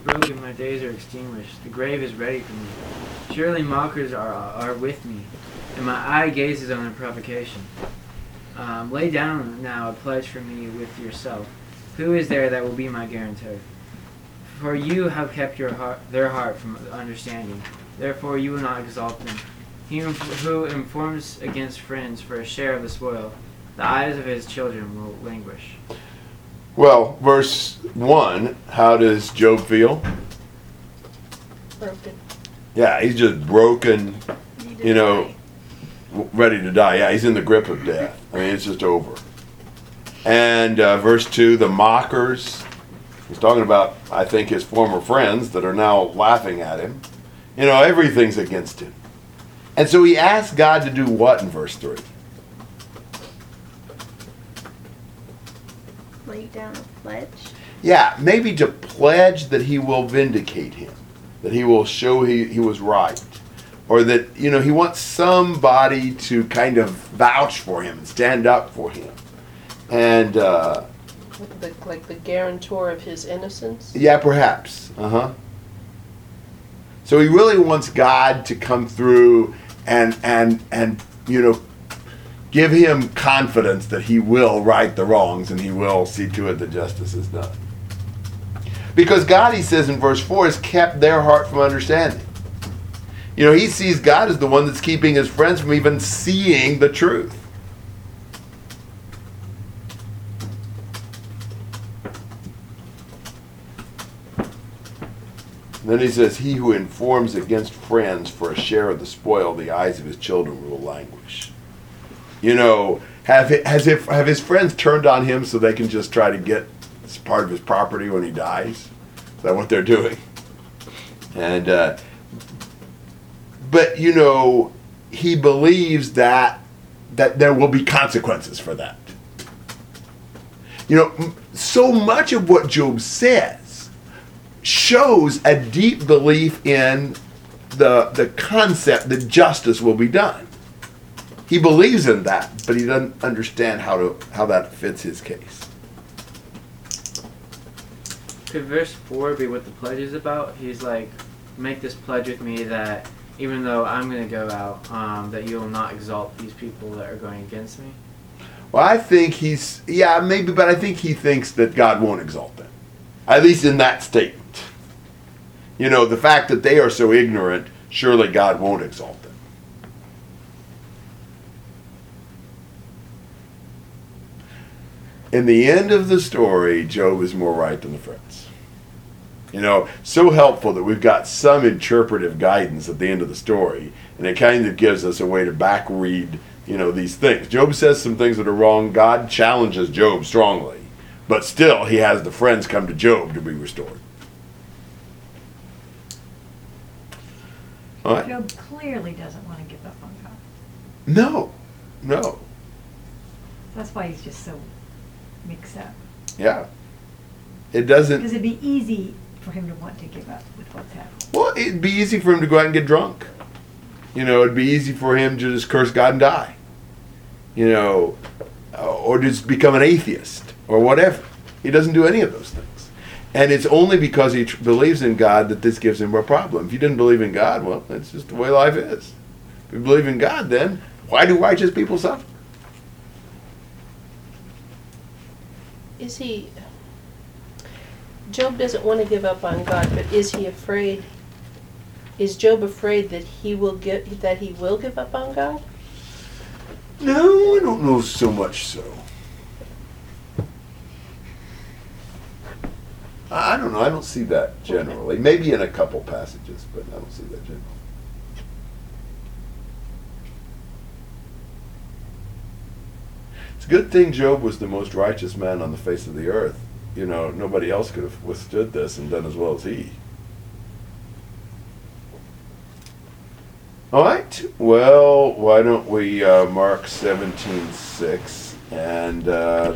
broken, my days are extinguished. The grave is ready for me. Surely mockers are, are with me, and my eye gazes on their provocation. Um, lay down now a pledge for me with yourself. Who is there that will be my guarantor? For you have kept your heart, their heart from understanding. Therefore you will not exalt them. He who informs against friends for a share of the spoil, the eyes of his children will languish. Well, verse 1, how does Job feel? Broken. Yeah, he's just broken, you know, w- ready to die. Yeah, he's in the grip of death. I mean, it's just over. And uh, verse 2, the mockers. He's talking about, I think, his former friends that are now laughing at him. You know, everything's against him. And so he asks God to do what in verse 3? Lay down a pledge. Yeah, maybe to pledge that he will vindicate him, that he will show he, he was right, or that, you know, he wants somebody to kind of vouch for him and stand up for him. And, uh, The, like the guarantor of his innocence. yeah, perhaps. Uh huh. So he really wants God to come through and, and, and, you know, give him confidence that he will right the wrongs and he will see to it that justice is done. Because God, he says in verse 4, has kept their heart from understanding. You know, he sees God as the one that's keeping his friends from even seeing the truth. Then he says, He who informs against friends for a share of the spoil, the eyes of his children will languish. You know, have, has if, have his friends turned on him so they can just try to get part of his property when he dies? Is that what they're doing? And, uh, but, you know, he believes that, that there will be consequences for that. You know, so much of what Job says shows a deep belief in the the concept that justice will be done. He believes in that, but he doesn't understand how to how that fits his case. Could verse 4 be what the pledge is about? He's like, make this pledge with me that even though I'm going to go out, um, that you will not exalt these people that are going against me. Well, I think he's yeah maybe, but I think he thinks that God won't exalt them, at least in that statement. You know, the fact that they are so ignorant, surely God won't exalt them. In the end of the story, Job is more right than the friends. You know, so helpful that we've got some interpretive guidance at the end of the story, and it kind of gives us a way to back read, you know, these things. Job says some things that are wrong. God challenges Job strongly, but still, he has the friends come to Job to be restored. All right? Job clearly doesn't want to give up on God. No, no, That's why he's just so mixed up. yeah. It doesn't. Because it'd be easy for him to want to give up with what's happening. Well, it'd be easy for him to go out and get drunk. You know, it'd be easy for him to just curse God and die. You know, uh, or just become an atheist or whatever. He doesn't do any of those things. And it's only because he tr- believes in God that this gives him a problem. If you didn't believe in God, well, that's just the way life is. If you believe in God, then why do righteous people suffer? Is he? Job doesn't want to give up on God, but is he afraid? Is Job afraid that he will get that he will give up on God? No, I don't know so much so. I I don't know. I don't see that generally. Maybe in a couple passages, but I don't see that generally. It's a good thing Job was the most righteous man on the face of the earth. You know, nobody else could have withstood this and done as well as he. All right. Well, why don't we uh, mark seventeen six and uh,